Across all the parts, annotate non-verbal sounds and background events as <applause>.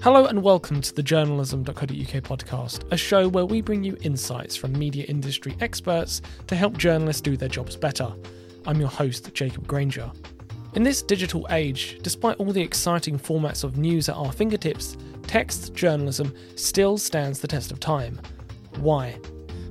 Hello and welcome to the journalism.co.uk podcast, a show where we bring you insights from media industry experts to help journalists do their jobs better. I'm your host, Jacob Granger. In this digital age, despite all the exciting formats of news at our fingertips, text journalism still stands the test of time. Why?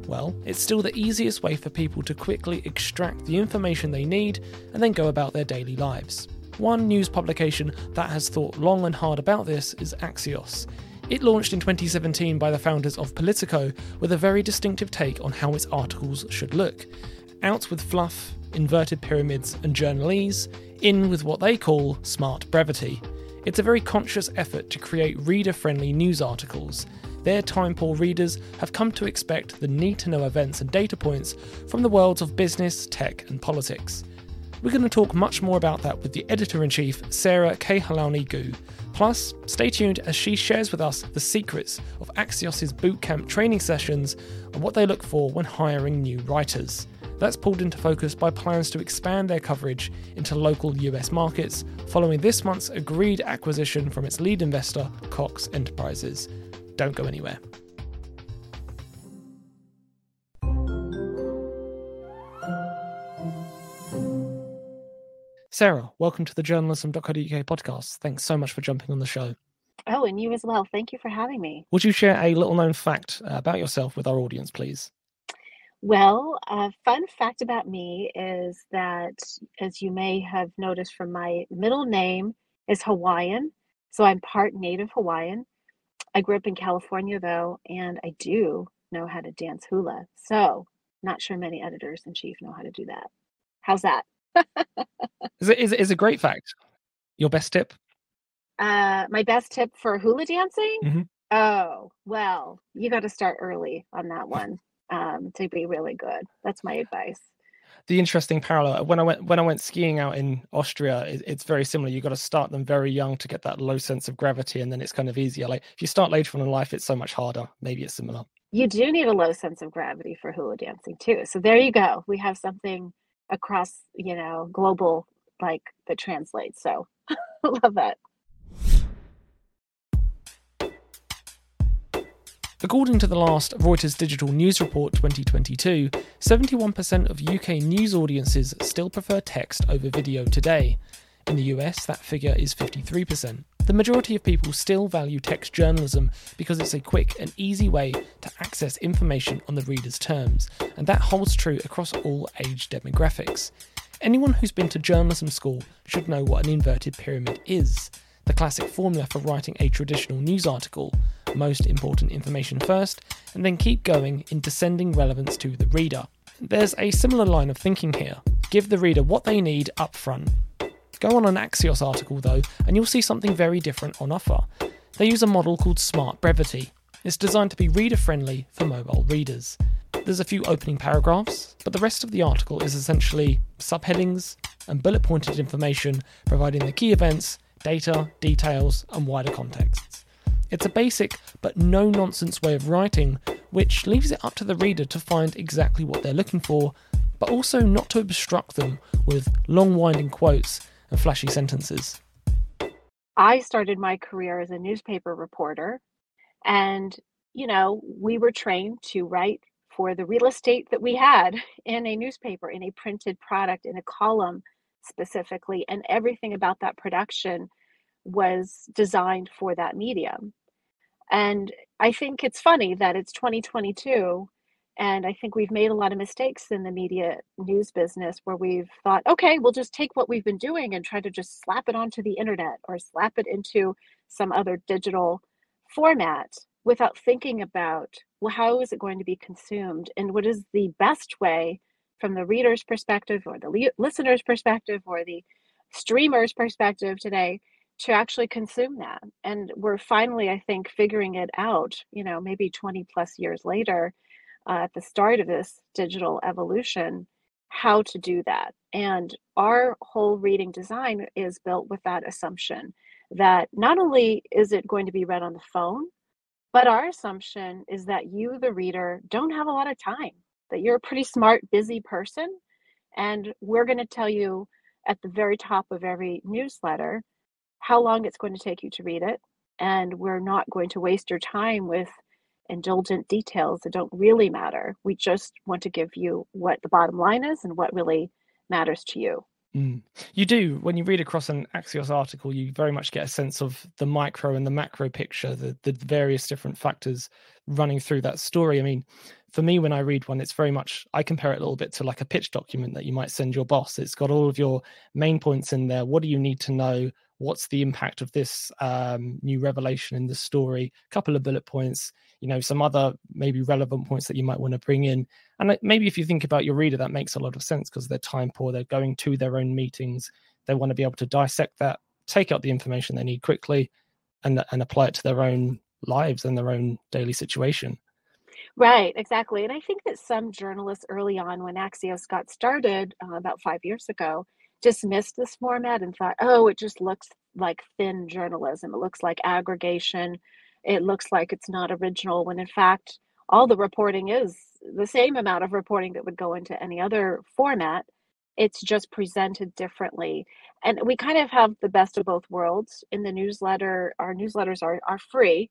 Well, it's still the easiest way for people to quickly extract the information they need and then go about their daily lives. One news publication that has thought long and hard about this is Axios. It launched in 2017 by the founders of Politico with a very distinctive take on how its articles should look. Out with fluff, inverted pyramids, and journalese, in with what they call smart brevity. It's a very conscious effort to create reader friendly news articles. Their time poor readers have come to expect the need to know events and data points from the worlds of business, tech, and politics. We're going to talk much more about that with the editor in chief, Sarah Kehaulani Goo. Plus, stay tuned as she shares with us the secrets of Axios' bootcamp training sessions and what they look for when hiring new writers. That's pulled into focus by plans to expand their coverage into local US markets following this month's agreed acquisition from its lead investor, Cox Enterprises. Don't go anywhere. Sarah, welcome to the journalism.co.uk podcast. Thanks so much for jumping on the show. Oh, and you as well. Thank you for having me. Would you share a little known fact uh, about yourself with our audience, please? Well, a fun fact about me is that, as you may have noticed from my middle name, is Hawaiian. So I'm part native Hawaiian. I grew up in California, though, and I do know how to dance hula. So, not sure many editors in chief know how to do that. How's that? Is it is it is a great fact? Your best tip? Uh, my best tip for hula dancing? Mm-hmm. Oh, well, you got to start early on that one um, to be really good. That's my advice. The interesting parallel when I went when I went skiing out in Austria, it, it's very similar. You got to start them very young to get that low sense of gravity, and then it's kind of easier. Like if you start later on in life, it's so much harder. Maybe it's similar. You do need a low sense of gravity for hula dancing too. So there you go. We have something across you know global like that translates so <laughs> love that According to the last Reuters Digital News Report 2022, 71% of UK news audiences still prefer text over video today. In the US, that figure is 53%. The majority of people still value text journalism because it's a quick and easy way to access information on the reader's terms, and that holds true across all age demographics. Anyone who's been to journalism school should know what an inverted pyramid is the classic formula for writing a traditional news article most important information first, and then keep going in descending relevance to the reader. There's a similar line of thinking here give the reader what they need up front Go on an Axios article though, and you'll see something very different on offer. They use a model called Smart Brevity. It's designed to be reader friendly for mobile readers. There's a few opening paragraphs, but the rest of the article is essentially subheadings and bullet pointed information providing the key events, data, details, and wider contexts. It's a basic but no nonsense way of writing, which leaves it up to the reader to find exactly what they're looking for, but also not to obstruct them with long winding quotes and flashy sentences. I started my career as a newspaper reporter, and you know, we were trained to write for the real estate that we had <laughs> in a newspaper, in a printed product, in a column specifically, and everything about that production was designed for that medium. And I think it's funny that it's 2022 and I think we've made a lot of mistakes in the media news business where we've thought, okay, we'll just take what we've been doing and try to just slap it onto the internet or slap it into some other digital format without thinking about, well, how is it going to be consumed and what is the best way from the reader's perspective or the li- listener's perspective or the streamer's perspective today to actually consume that. And we're finally, I think, figuring it out, you know, maybe 20 plus years later uh, at the start of this digital evolution how to do that. And our whole reading design is built with that assumption that not only is it going to be read on the phone, but our assumption is that you, the reader, don't have a lot of time, that you're a pretty smart, busy person. And we're going to tell you at the very top of every newsletter how long it's going to take you to read it, And we're not going to waste your time with indulgent details that don't really matter. We just want to give you what the bottom line is and what really matters to you. Mm. You do. When you read across an Axios article, you very much get a sense of the micro and the macro picture, the, the various different factors running through that story. I mean, for me, when I read one, it's very much, I compare it a little bit to like a pitch document that you might send your boss. It's got all of your main points in there. What do you need to know? What's the impact of this um, new revelation in the story? A couple of bullet points you know some other maybe relevant points that you might want to bring in and maybe if you think about your reader that makes a lot of sense because they're time poor they're going to their own meetings they want to be able to dissect that take out the information they need quickly and and apply it to their own lives and their own daily situation. Right exactly and i think that some journalists early on when axios got started uh, about five years ago dismissed this format and thought oh it just looks like thin journalism. It looks like aggregation. It looks like it's not original when in fact all the reporting is the same amount of reporting that would go into any other format. It's just presented differently and we kind of have the best of both worlds. In the newsletter our newsletters are, are free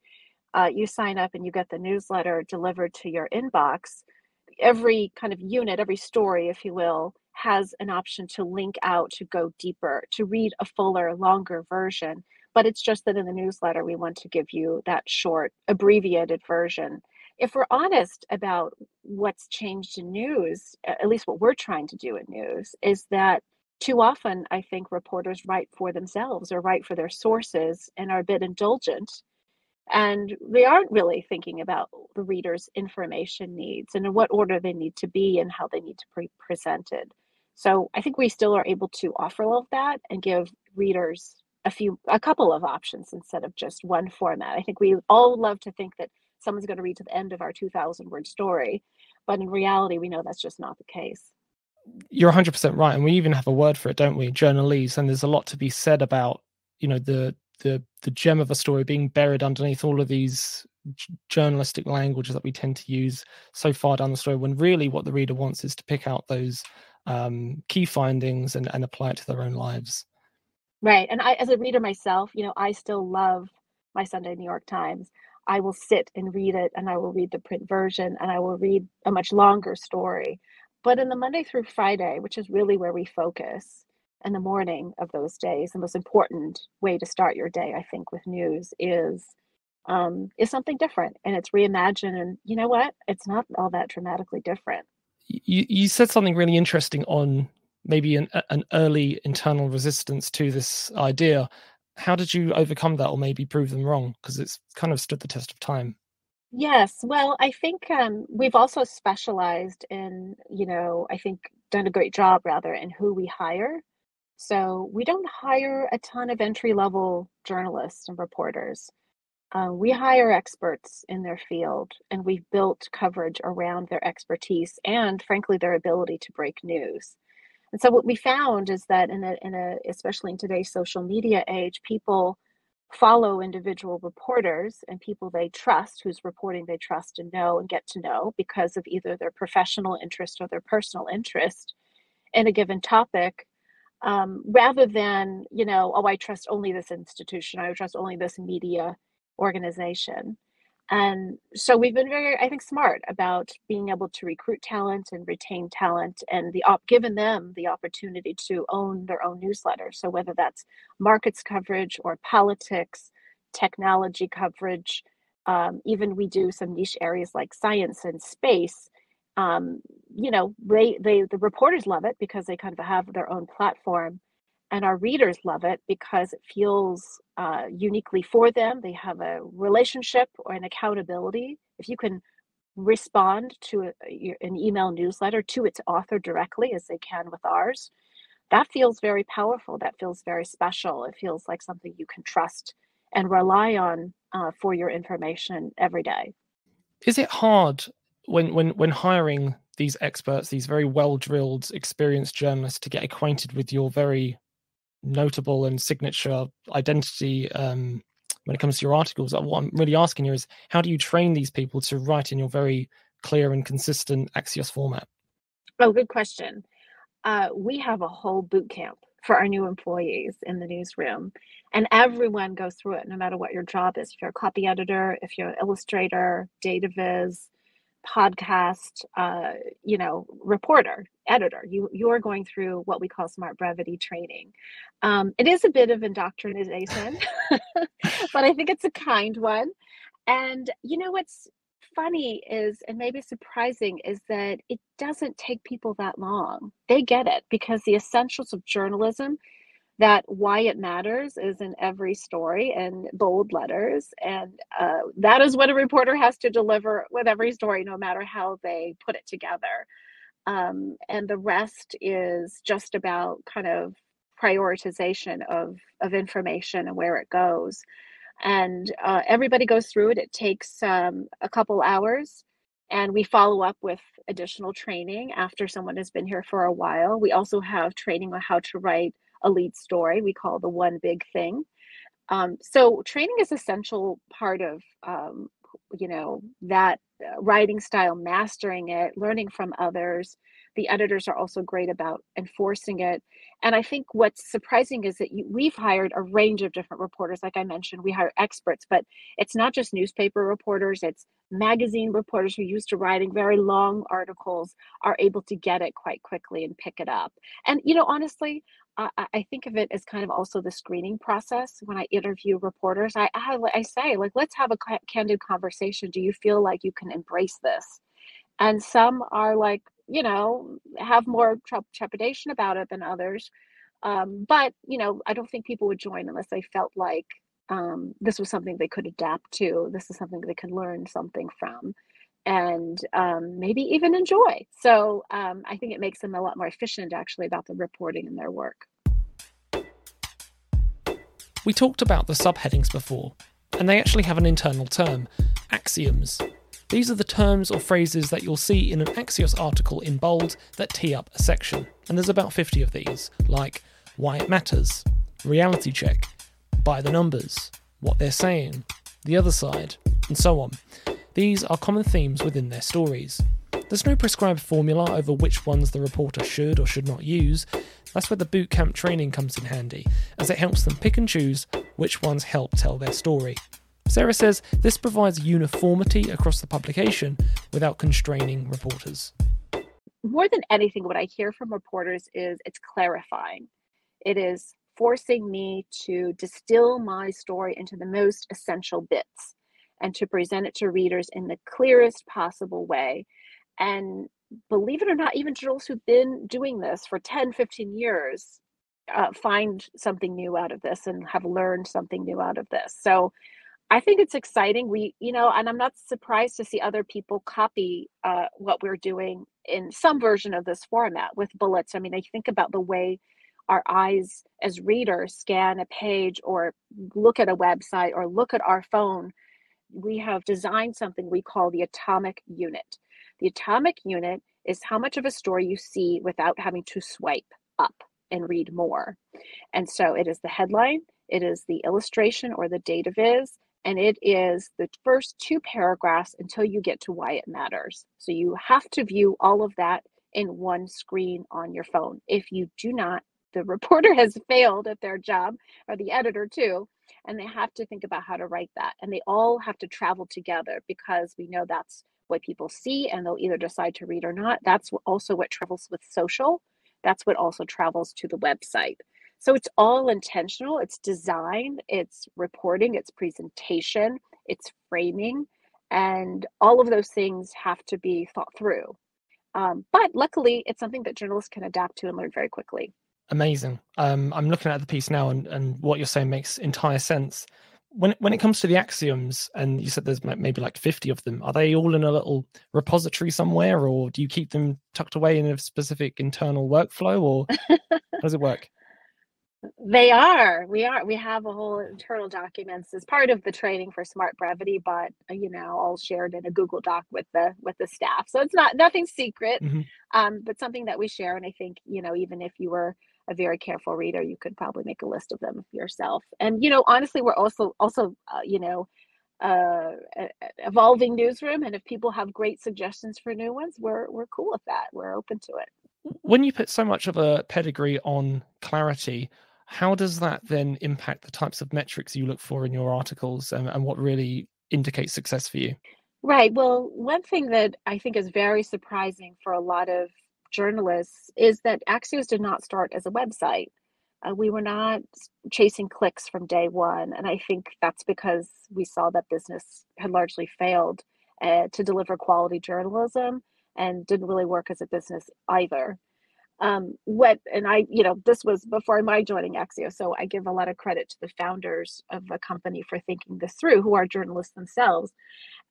uh, you sign up and you get the newsletter delivered to your inbox every kind of unit every story if you will has an option to link out to go deeper to read a fuller longer version but it's just that in the newsletter, we want to give you that short, abbreviated version. If we're honest about what's changed in news, at least what we're trying to do in news, is that too often I think reporters write for themselves or write for their sources and are a bit indulgent. And they aren't really thinking about the reader's information needs and in what order they need to be and how they need to be presented. So I think we still are able to offer all of that and give readers a few a couple of options instead of just one format. I think we all love to think that someone's going to read to the end of our 2000 word story, but in reality we know that's just not the case. You're 100% right and we even have a word for it, don't we? Journalese and there's a lot to be said about, you know, the the the gem of a story being buried underneath all of these journalistic languages that we tend to use so far down the story when really what the reader wants is to pick out those um, key findings and, and apply it to their own lives. Right. And I, as a reader myself, you know, I still love my Sunday New York Times. I will sit and read it and I will read the print version and I will read a much longer story. But in the Monday through Friday, which is really where we focus, in the morning of those days, the most important way to start your day, I think, with news is um, is something different and it's reimagined. And you know what? It's not all that dramatically different. You you said something really interesting on maybe an, an early internal resistance to this idea. How did you overcome that or maybe prove them wrong? Because it's kind of stood the test of time. Yes, well, I think um, we've also specialized in, you know, I think done a great job rather in who we hire. So we don't hire a ton of entry level journalists and reporters. Uh, we hire experts in their field and we've built coverage around their expertise and, frankly, their ability to break news. And so what we found is that in a, in a especially in today's social media age, people follow individual reporters and people they trust whose reporting they trust and know and get to know because of either their professional interest or their personal interest in a given topic um, rather than you know oh i trust only this institution i trust only this media organization and so we've been very, I think, smart about being able to recruit talent and retain talent and the op- given them the opportunity to own their own newsletter. So whether that's markets coverage or politics, technology coverage, um, even we do some niche areas like science and space. Um, you know, they they the reporters love it because they kind of have their own platform and our readers love it because it feels uh, uniquely for them. They have a relationship or an accountability. If you can respond to a, an email newsletter to its author directly as they can with ours, that feels very powerful. That feels very special. It feels like something you can trust and rely on uh, for your information every day. Is it hard when when when hiring these experts, these very well drilled, experienced journalists, to get acquainted with your very notable and signature identity um, when it comes to your articles. Uh, what I'm really asking you is how do you train these people to write in your very clear and consistent Axios format? Oh, good question. Uh, we have a whole boot camp for our new employees in the newsroom. And everyone goes through it, no matter what your job is. If you're a copy editor, if you're an illustrator, data viz, podcast, uh, you know, reporter, editor, you you are going through what we call smart brevity training. Um, it is a bit of indoctrination, <laughs> but I think it's a kind one. And you know what's funny is, and maybe surprising, is that it doesn't take people that long. They get it because the essentials of journalism that why it matters is in every story in bold letters. And uh, that is what a reporter has to deliver with every story no matter how they put it together. Um, and the rest is just about kind of prioritization of of information and where it goes. And uh, everybody goes through it. It takes um, a couple hours and we follow up with additional training after someone has been here for a while. We also have training on how to write a lead story we call the one big thing. Um, so training is essential part of um, you know that uh, writing style mastering it learning from others. The editors are also great about enforcing it. And i think what's surprising is that you, we've hired a range of different reporters. Like i mentioned we hire experts but it's not just newspaper reporters it's magazine reporters who used to writing very long articles are able to get it quite quickly and pick it up. And you know honestly I, I think of it as kind of also the screening process when I interview reporters. I, I, I say, like, let's have a candid conversation. Do you feel like you can embrace this? And some are like, you know, have more trepidation about it than others. Um, but, you know, I don't think people would join unless they felt like um, this was something they could adapt to. This is something they could learn something from and um, maybe even enjoy. So um, I think it makes them a lot more efficient actually about the reporting in their work. We talked about the subheadings before, and they actually have an internal term axioms. These are the terms or phrases that you'll see in an Axios article in bold that tee up a section, and there's about 50 of these, like why it matters, reality check, by the numbers, what they're saying, the other side, and so on. These are common themes within their stories. There's no prescribed formula over which ones the reporter should or should not use. That's where the bootcamp training comes in handy, as it helps them pick and choose which ones help tell their story. Sarah says this provides uniformity across the publication without constraining reporters. More than anything, what I hear from reporters is it's clarifying. It is forcing me to distill my story into the most essential bits and to present it to readers in the clearest possible way. And believe it or not, even journalists who've been doing this for 10, 15 years uh, find something new out of this and have learned something new out of this. So I think it's exciting. We, you know, and I'm not surprised to see other people copy uh, what we're doing in some version of this format with bullets. I mean, I think about the way our eyes as readers scan a page or look at a website or look at our phone we have designed something we call the atomic unit. The atomic unit is how much of a story you see without having to swipe up and read more. And so it is the headline, it is the illustration or the data viz, and it is the first two paragraphs until you get to why it matters. So you have to view all of that in one screen on your phone. If you do not, the reporter <laughs> has failed at their job, or the editor too, and they have to think about how to write that and they all have to travel together because we know that's what people see and they'll either decide to read or not. That's also what travels with social. That's what also travels to the website. So it's all intentional. It's design it's reporting it's presentation it's framing and all of those things have to be thought through. Um, but luckily it's something that journalists can adapt to and learn very quickly amazing. Um, I'm looking at the piece now, and, and what you're saying makes entire sense. When when it comes to the axioms, and you said there's maybe like 50 of them, are they all in a little repository somewhere, or do you keep them tucked away in a specific internal workflow, or how does it work? <laughs> They are. We are. We have a whole internal documents as part of the training for smart brevity, but you know, all shared in a Google Doc with the with the staff. So it's not nothing secret, mm-hmm. um, but something that we share. And I think you know, even if you were a very careful reader, you could probably make a list of them yourself. And you know, honestly, we're also also uh, you know uh, evolving newsroom, and if people have great suggestions for new ones, we're we're cool with that. We're open to it. When you put so much of a pedigree on clarity, how does that then impact the types of metrics you look for in your articles and, and what really indicates success for you? Right. Well, one thing that I think is very surprising for a lot of journalists is that Axios did not start as a website. Uh, we were not chasing clicks from day one. And I think that's because we saw that business had largely failed uh, to deliver quality journalism and didn't really work as a business either. Um, what and I, you know, this was before my joining Axios, so I give a lot of credit to the founders of the company for thinking this through, who are journalists themselves.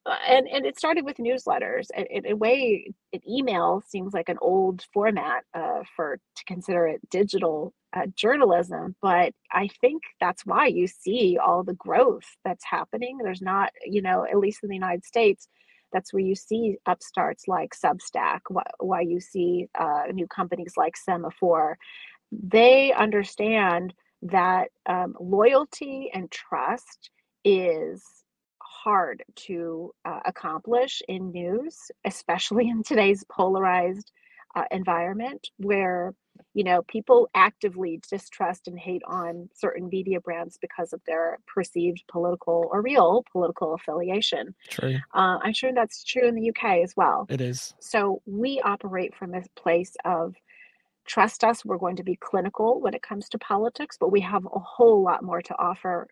Uh, and and it started with newsletters. In, a way, an email seems like an old format uh, for to consider it digital uh, journalism, but I think that's why you see all the growth that's happening. There's not, you know, at least in the United States, that's where you see upstarts like Substack. Why, you see uh, new companies like Semafor. They understand that um, loyalty and trust is hard to uh, accomplish in news, especially in today's polarized uh, environment where you know people actively distrust and hate on certain media brands because of their perceived political or real political affiliation. True. Uh, i'm sure that's true in the uk as well. It is. So we operate from a place of trust us we're going to be clinical when it comes to politics but we have a whole lot more to offer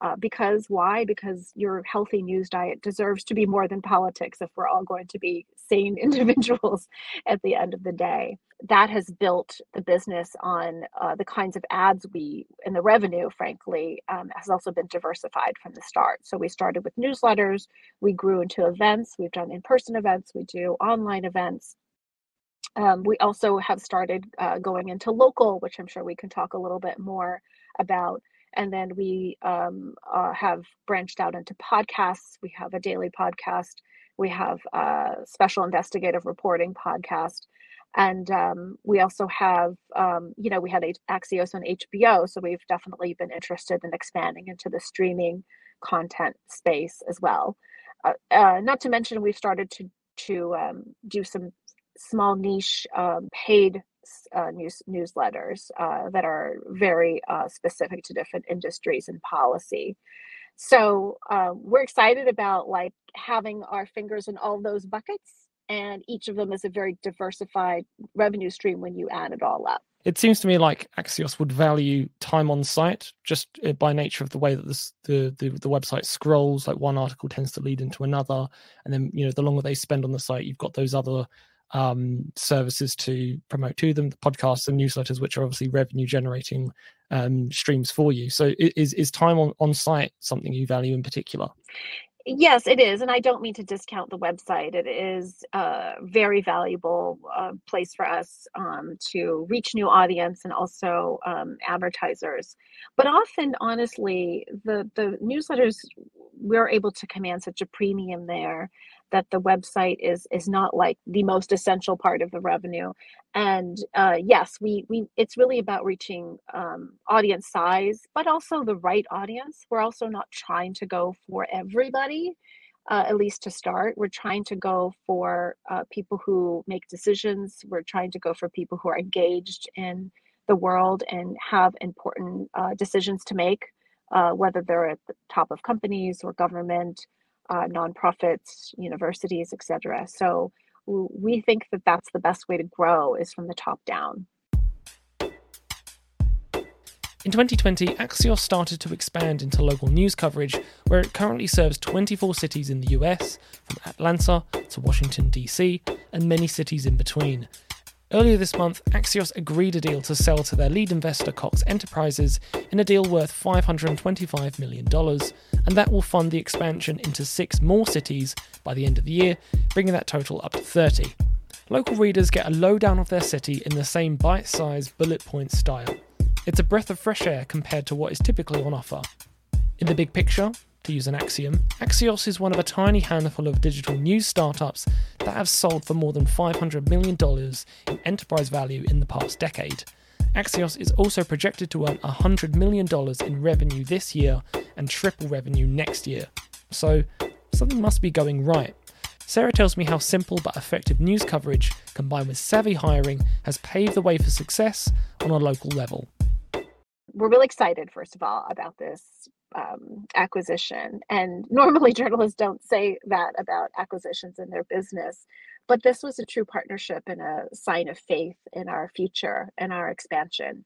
uh, because why? Because your healthy news diet deserves to be more than politics if we're all going to be sane <laughs> individuals at the end of the day. That has built the business on uh, the kinds of ads we, and the revenue, frankly, um, has also been diversified from the start. So we started with newsletters, we grew into events, we've done in person events, we do online events. Um, we also have started uh, going into local, which I'm sure we can talk a little bit more about and then we um, uh, have branched out into podcasts. We have a daily podcast. We have a special investigative reporting podcast. And um, we also have, um, you know, we had Axios on HBO. So we've definitely been interested in expanding into the streaming content space as well. Uh, uh, not to mention, we've started to, to um, do some small niche um, paid uh, news newsletters uh, that are very uh, specific to different industries and policy. So uh, we're excited about like having our fingers in all those buckets, and each of them is a very diversified revenue stream when you add it all up. It seems to me like Axios would value time on site just uh, by nature of the way that this, the, the the website scrolls. Like one article tends to lead into another, and then you know the longer they spend on the site, you've got those other um, services to promote to them, the podcasts and newsletters, which are obviously revenue generating um, streams for you. So is is time on, on site something you value in particular? Yes, it is. And I don't mean to discount the website. It is a very valuable uh, place for us um, to reach new audience and also um, advertisers. But often, honestly, the, the newsletters, we're able to command such a premium there that the website is is not like the most essential part of the revenue. And uh, yes we we it's really about reaching um, audience size but also the right audience. We're also not trying to go for everybody uh, at least to start. We're trying to go for uh, people who make decisions. We're trying to go for people who are engaged in the world and have important uh, decisions to make uh, whether they're at the top of companies or government uh, nonprofits, universities, etc. So we think that that's the best way to grow is from the top down. In 2020, Axios started to expand into local news coverage, where it currently serves 24 cities in the US, from Atlanta to Washington, D.C., and many cities in between. Earlier this month, Axios agreed a deal to sell to their lead investor Cox Enterprises in a deal worth $525 million, and that will fund the expansion into six more cities by the end of the year, bringing that total up to 30. Local readers get a lowdown of their city in the same bite sized bullet point style. It's a breath of fresh air compared to what is typically on offer. In the big picture, to use an axiom, Axios is one of a tiny handful of digital news startups that have sold for more than $500 million in enterprise value in the past decade. Axios is also projected to earn $100 million in revenue this year and triple revenue next year. So, something must be going right. Sarah tells me how simple but effective news coverage combined with savvy hiring has paved the way for success on a local level. We're really excited, first of all, about this um, acquisition. And normally <laughs> journalists don't say that about acquisitions in their business, but this was a true partnership and a sign of faith in our future and our expansion.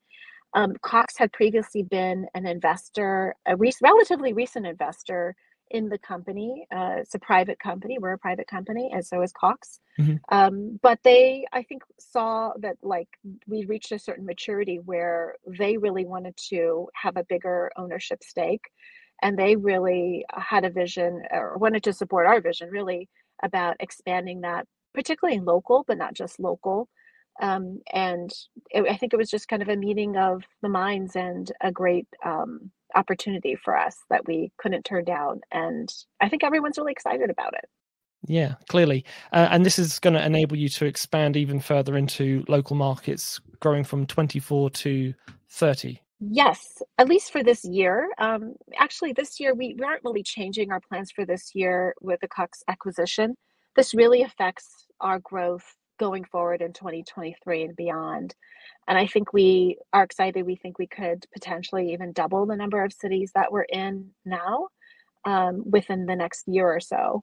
Um, Cox had previously been an investor, a re- relatively recent investor in the company. Uh, it's a private company. We're a private company, and so is Cox. Mm-hmm. Um, but they, I think, saw that like we reached a certain maturity where they really wanted to have a bigger ownership stake, and they really had a vision or wanted to support our vision really about expanding that, particularly in local, but not just local. Um, and it, I think it was just kind of a meeting of the minds and a great um, opportunity for us that we couldn't turn down. And I think everyone's really excited about it. Yeah, clearly. Uh, and this is going to enable you to expand even further into local markets, growing from 24 to 30. Yes, at least for this year. Um, actually, this year we, we aren't really changing our plans for this year with the Cox acquisition. This really affects our growth going forward in 2023 and beyond. And I think we are excited. We think we could potentially even double the number of cities that we're in now um, within the next year or so.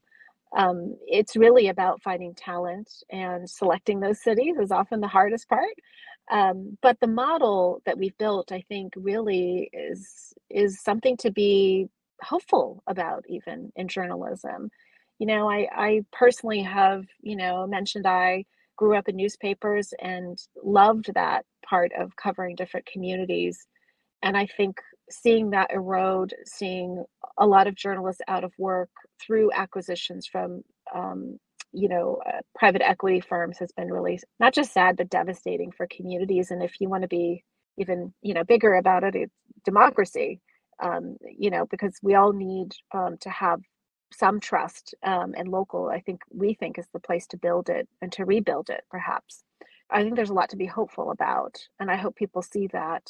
Um, it's really about finding talent and selecting those cities is often the hardest part. Um, but the model that we've built, I think, really is is something to be hopeful about, even in journalism. You know, I I personally have you know mentioned I grew up in newspapers and loved that part of covering different communities. And I think seeing that erode, seeing a lot of journalists out of work through acquisitions from, um, you know, uh, private equity firms has been really not just sad but devastating for communities. And if you want to be even, you know, bigger about it, it's democracy. Um, you know, because we all need um, to have some trust um, and local i think we think is the place to build it and to rebuild it perhaps. I think there's a lot to be hopeful about and i hope people see that.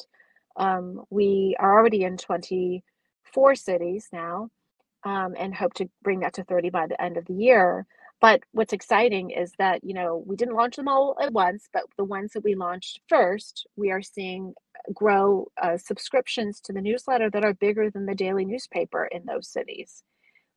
Um, we are already in 24 cities now um, and hope to bring that to 30 by the end of the year. But what's exciting is that you know we didn't launch them all at once but the ones that we launched first we are seeing grow uh, subscriptions to the newsletter that are bigger than the daily newspaper in those cities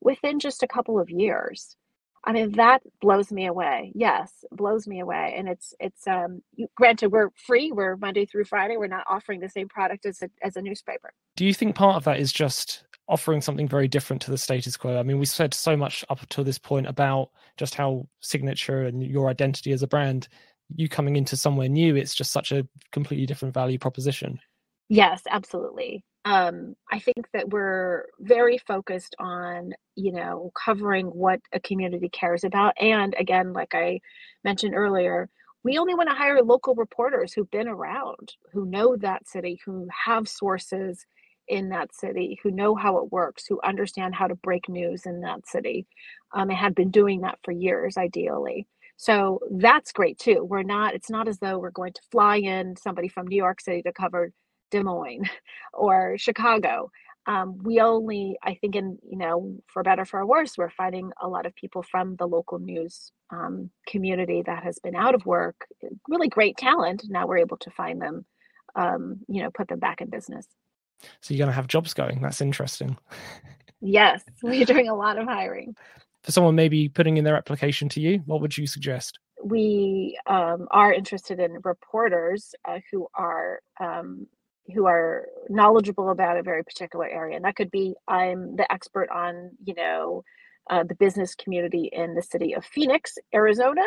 within just a couple of years. I mean, that blows me away. Yes, blows me away. And it's it's um granted we're free, we're Monday through Friday, we're not offering the same product as a as a newspaper. Do you think part of that is just offering something very different to the status quo? I mean, we said so much up to this point about just how signature and your identity as a brand, you coming into somewhere new, it's just such a completely different value proposition. Yes, absolutely um, I think that we're very focused on, you know, covering what a community cares about. And again, like I mentioned earlier, we only want to hire local reporters who've been around, who know that city, who have sources in that city, who know how it works, who understand how to break news in that city, um, and have been doing that for years, ideally. So that's great too. We're not, it's not as though we're going to fly in somebody from New York City to cover Des Moines or Chicago. Um, we only, I think, in you know, for better for worse, we're finding a lot of people from the local news um, community that has been out of work, really great talent. Now we're able to find them, um, you know, put them back in business. So you're going to have jobs going. That's interesting. yes, <laughs> we're doing a lot of hiring. For someone maybe putting in their application to you, what would you suggest? We um, are interested in reporters uh, who are um, who are knowledgeable about a very particular area and that could be i'm the expert on you know uh, the business community in the city of phoenix arizona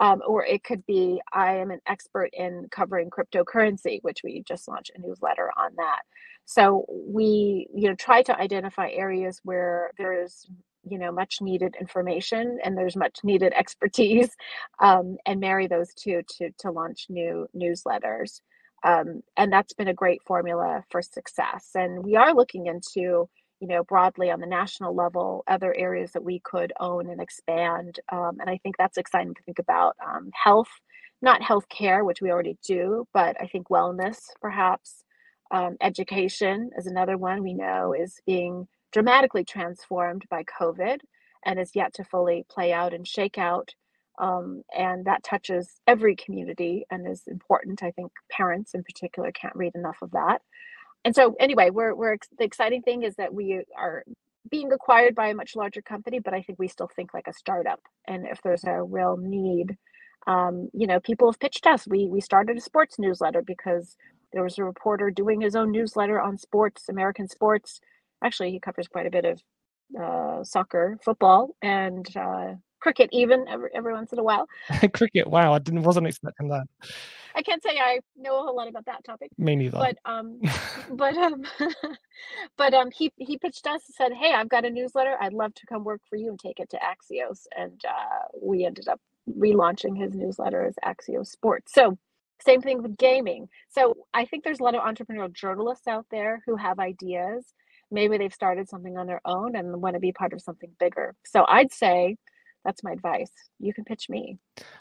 um, or it could be i am an expert in covering cryptocurrency which we just launched a newsletter on that. So we you know try to identify areas where there's you know much needed information and there's much needed <laughs> expertise um, and marry those two to to launch new newsletters um, and that's been a great formula for success. And we are looking into, you know, broadly on the national level, other areas that we could own and expand. Um, and I think that's exciting to think about um, health, not healthcare, which we already do, but I think wellness, perhaps. Um, education is another one we know is being dramatically transformed by COVID. and is yet to fully play out and shake out. Um, and that touches every community and is important. I think parents in particular can't read enough of that. And so, anyway, we're, we're the exciting thing is that we are being acquired by a much larger company, but I think we still think like a startup. And if there's a real need, um, you know, people have pitched us. We we started a sports newsletter because there was a reporter doing his own newsletter on sports, American sports. Actually, he covers quite a bit of uh, soccer, football, and uh, cricket, even every, every once in a while. <laughs> cricket, wow! I didn't wasn't expecting that. I can't say I know a whole lot about that topic. Me neither. But um, <laughs> but um, <laughs> but um, he he pitched us and said, "Hey, I've got a newsletter. I'd love to come work for you and take it to Axios." And uh, we ended up relaunching his newsletter as Axios Sports. So same thing with gaming. So I think there's a lot of entrepreneurial journalists out there who have ideas. Maybe they've started something on their own and want to be part of something bigger. So I'd say that's my advice. You can pitch me.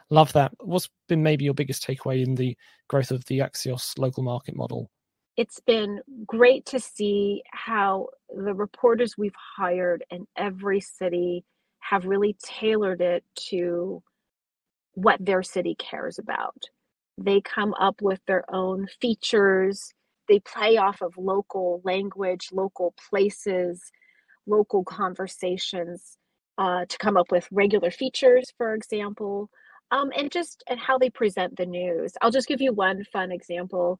Love that. What's been maybe your biggest takeaway in the growth of the Axios local market model? It's been great to see how the reporters we've hired in every city have really tailored it to what their city cares about. They come up with their own features. They play off of local language, local places, local conversations uh, to come up with regular features, for example, um, and just and how they present the news. I'll just give you one fun example.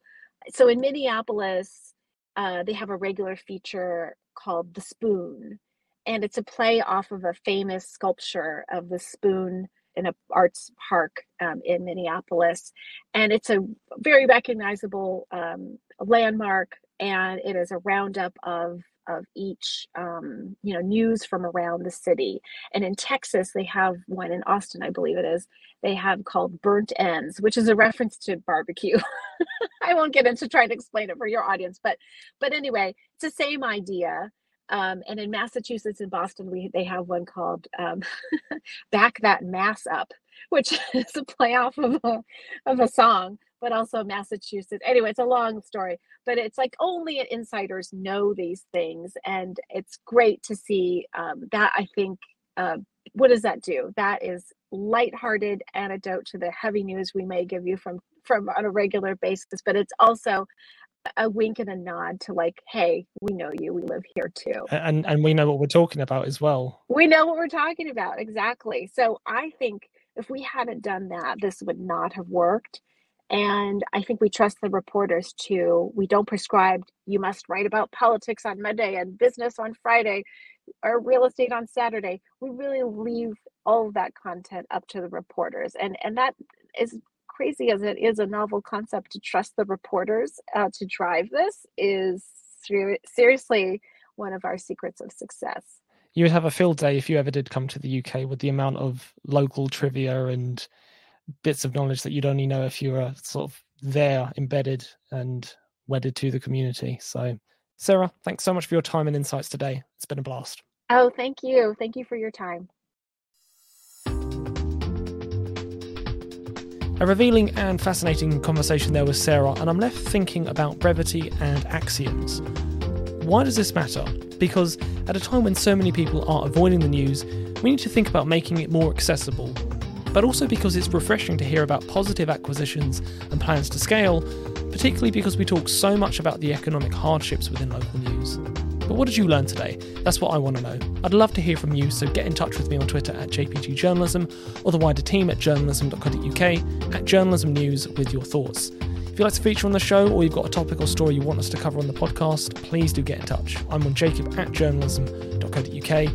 So in Minneapolis, uh, they have a regular feature called the Spoon, and it's a play off of a famous sculpture of the spoon in a arts park um, in Minneapolis, and it's a very recognizable um, landmark, and it is a roundup of of each um, you know news from around the city. And in Texas, they have one in Austin, I believe it is. They have called Burnt Ends, which is a reference to barbecue. <laughs> I won't get into trying to explain it for your audience, but but anyway, it's the same idea um, and in Massachusetts and Boston, we they have one called um, <laughs> "Back That Mass Up," which <laughs> is a play off of a of a song, but also Massachusetts. Anyway, it's a long story, but it's like only insiders know these things, and it's great to see um, that. I think uh, what does that do? That is lighthearted antidote to the heavy news we may give you from from on a regular basis, but it's also a wink and a nod to like, hey, we know you. We live here too. And and we know what we're talking about as well. We know what we're talking about. Exactly. So I think if we hadn't done that, this would not have worked. And I think we trust the reporters too. We don't prescribe you must write about politics on Monday and business on Friday or real estate on Saturday. We really leave all of that content up to the reporters. And and that is crazy as it is a novel concept to trust the reporters uh, to drive this is ser- seriously one of our secrets of success. You would have a field day if you ever did come to the UK with the amount of local trivia and bits of knowledge that you'd only know if you were sort of there, embedded and wedded to the community. So, Sarah, thanks so much for your time and insights today. It's been a blast. Oh, thank you. Thank you for your time. A revealing and fascinating conversation there with Sarah, and I'm left thinking about brevity and axioms. Why does this matter? Because at a time when so many people are avoiding the news, we need to think about making it more accessible. But also because it's refreshing to hear about positive acquisitions and plans to scale, particularly because we talk so much about the economic hardships within local news. But what did you learn today? That's what I want to know. I'd love to hear from you, so get in touch with me on Twitter at JPG Journalism or the wider team at journalism.co.uk at Journalism News with your thoughts. If you'd like to feature on the show or you've got a topic or story you want us to cover on the podcast, please do get in touch. I'm on jacob at journalism.co.uk.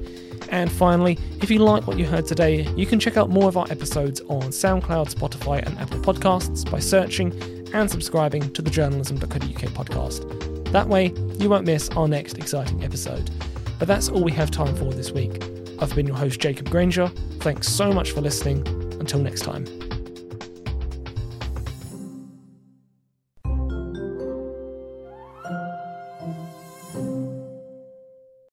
And finally, if you like what you heard today, you can check out more of our episodes on SoundCloud, Spotify, and Apple Podcasts by searching and subscribing to the journalism.co.uk podcast. That way, you won't miss our next exciting episode. But that's all we have time for this week. I've been your host, Jacob Granger. Thanks so much for listening. Until next time.